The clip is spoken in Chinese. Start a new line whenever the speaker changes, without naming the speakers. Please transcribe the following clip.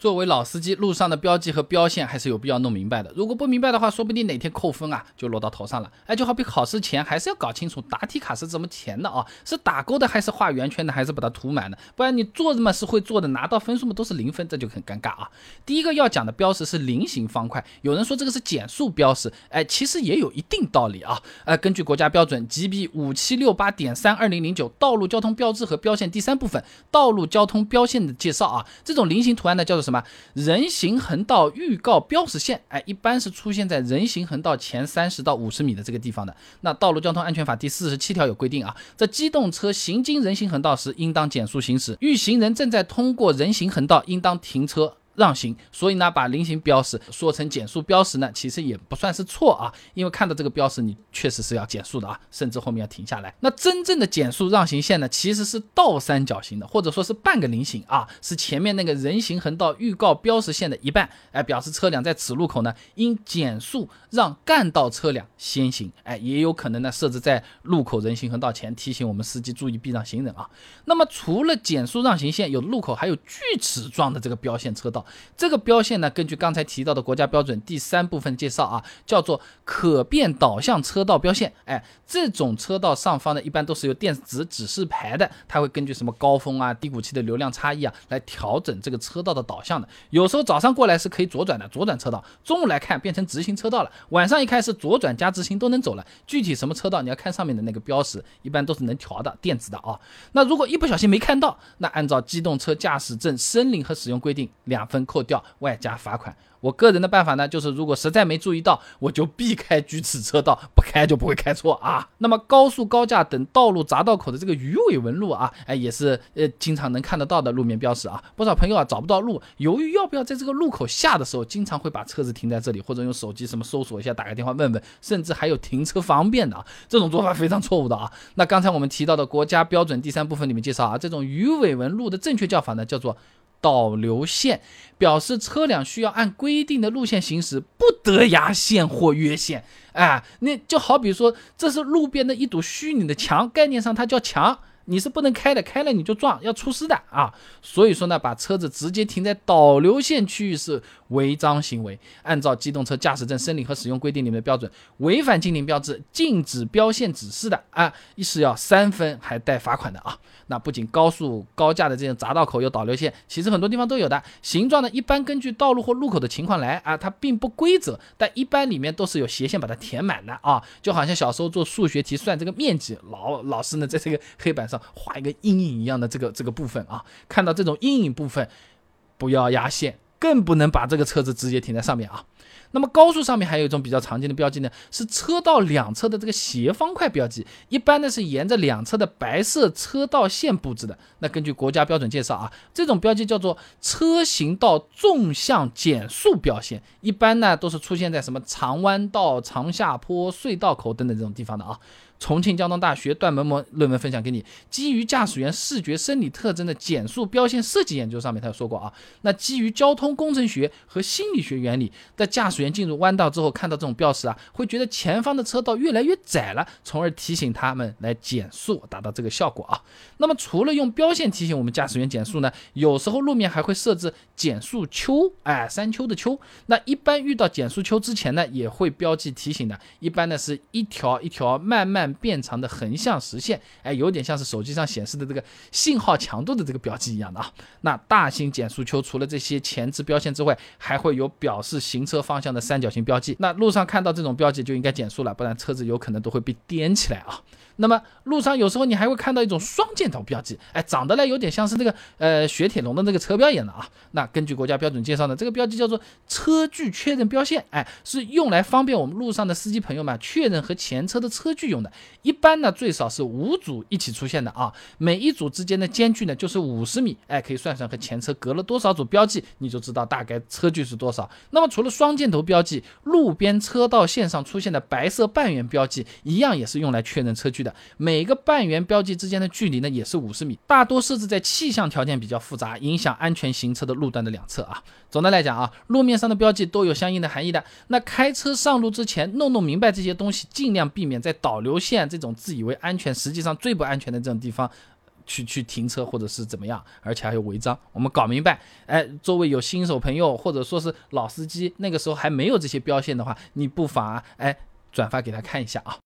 作为老司机，路上的标记和标线还是有必要弄明白的。如果不明白的话，说不定哪天扣分啊就落到头上了。哎，就好比考试前还是要搞清楚答题卡是怎么填的啊，是打勾的还是画圆圈的，还是把它涂满的？不然你做的嘛是会做的，拿到分数嘛都是零分，这就很尴尬啊。第一个要讲的标识是菱形方块，有人说这个是减速标识，哎，其实也有一定道理啊。呃，根据国家标准 GB 五七六八点三二零零九道路交通标志和标线第三部分道路交通标线的介绍啊，这种菱形图案呢叫做什什么？人行横道预告标识线，哎，一般是出现在人行横道前三十到五十米的这个地方的。那道路交通安全法第四十七条有规定啊，这机动车行经人行横道时，应当减速行驶；遇行人正在通过人行横道，应当停车。让行，所以呢，把菱形标识说成减速标识呢，其实也不算是错啊，因为看到这个标识，你确实是要减速的啊，甚至后面要停下来。那真正的减速让行线呢，其实是倒三角形的，或者说是半个菱形啊，是前面那个人行横道预告标识线的一半，哎，表示车辆在此路口呢，应减速让干道车辆先行，哎，也有可能呢设置在路口人行横道前，提醒我们司机注意避让行人啊。那么除了减速让行线，有路口还有锯齿状的这个标线车道。这个标线呢，根据刚才提到的国家标准第三部分介绍啊，叫做可变导向车道标线。哎，这种车道上方呢，一般都是有电子指示牌的，它会根据什么高峰啊、低谷期的流量差异啊，来调整这个车道的导向的。有时候早上过来是可以左转的，左转车道；中午来看变成直行车道了；晚上一看是左转加直行都能走了。具体什么车道，你要看上面的那个标识，一般都是能调的，电子的啊。那如果一不小心没看到，那按照机动车驾驶证申领和使用规定，两分。扣掉外加罚款。我个人的办法呢，就是如果实在没注意到，我就避开锯齿车道，不开就不会开错啊。那么高速高架等道路匝道口的这个鱼尾纹路啊，哎，也是呃经常能看得到的路面标识啊。不少朋友啊找不到路，犹豫要不要在这个路口下的时候，经常会把车子停在这里，或者用手机什么搜索一下，打个电话问问，甚至还有停车方便的啊。这种做法非常错误的啊。那刚才我们提到的国家标准第三部分里面介绍啊，这种鱼尾纹路的正确叫法呢，叫做。导流线表示车辆需要按规定的路线行驶，不得压线或越线。哎，那就好比说，这是路边的一堵虚拟的墙，概念上它叫墙。你是不能开的，开了你就撞，要出事的啊！所以说呢，把车子直接停在导流线区域是违章行为。按照机动车驾驶证申领和使用规定里面的标准，违反禁停标志、禁止标线指示的啊，一是要三分还带罚款的啊！那不仅高速高架的这种匝道口有导流线，其实很多地方都有的。形状呢，一般根据道路或路口的情况来啊，它并不规则，但一般里面都是有斜线把它填满的啊，就好像小时候做数学题算这个面积，老老师呢在这个黑板上。画一个阴影一样的这个这个部分啊，看到这种阴影部分，不要压线，更不能把这个车子直接停在上面啊。那么高速上面还有一种比较常见的标记呢，是车道两侧的这个斜方块标记，一般呢是沿着两侧的白色车道线布置的。那根据国家标准介绍啊，这种标记叫做车行道纵向减速标线，一般呢都是出现在什么长弯道、长下坡、隧道口等等这种地方的啊。重庆交通大学段萌萌论文分享给你，基于驾驶员视觉生理特征的减速标线设计研究上面，他有说过啊，那基于交通工程学和心理学原理，在驾驶员进入弯道之后，看到这种标识啊，会觉得前方的车道越来越窄了，从而提醒他们来减速，达到这个效果啊。那么除了用标线提醒我们驾驶员减速呢，有时候路面还会设置减速丘，哎，山丘的丘。那一般遇到减速丘之前呢，也会标记提醒的，一般呢是一条一条慢慢。变长的横向实线，哎，有点像是手机上显示的这个信号强度的这个标记一样的啊。那大型减速丘除了这些前置标线之外，还会有表示行车方向的三角形标记。那路上看到这种标记就应该减速了，不然车子有可能都会被颠起来啊。那么路上有时候你还会看到一种双箭头标记，哎，长得呢有点像是那个呃雪铁龙的那个车标一样的啊。那根据国家标准介绍呢，这个标记叫做车距确认标线，哎，是用来方便我们路上的司机朋友们确认和前车的车距用的。一般呢最少是五组一起出现的啊，每一组之间的间距呢就是五十米，哎，可以算算和前车隔了多少组标记，你就知道大概车距是多少。那么除了双箭头标记，路边车道线上出现的白色半圆标记，一样也是用来确认车距的。每个半圆标记之间的距离呢，也是五十米，大多设置在气象条件比较复杂、影响安全行车的路段的两侧啊。总的来讲啊，路面上的标记都有相应的含义的。那开车上路之前，弄弄明白这些东西，尽量避免在导流线这种自以为安全，实际上最不安全的这种地方。去去停车或者是怎么样，而且还有违章。我们搞明白，哎，周围有新手朋友或者说是老司机，那个时候还没有这些标线的话，你不妨哎转发给他看一下啊。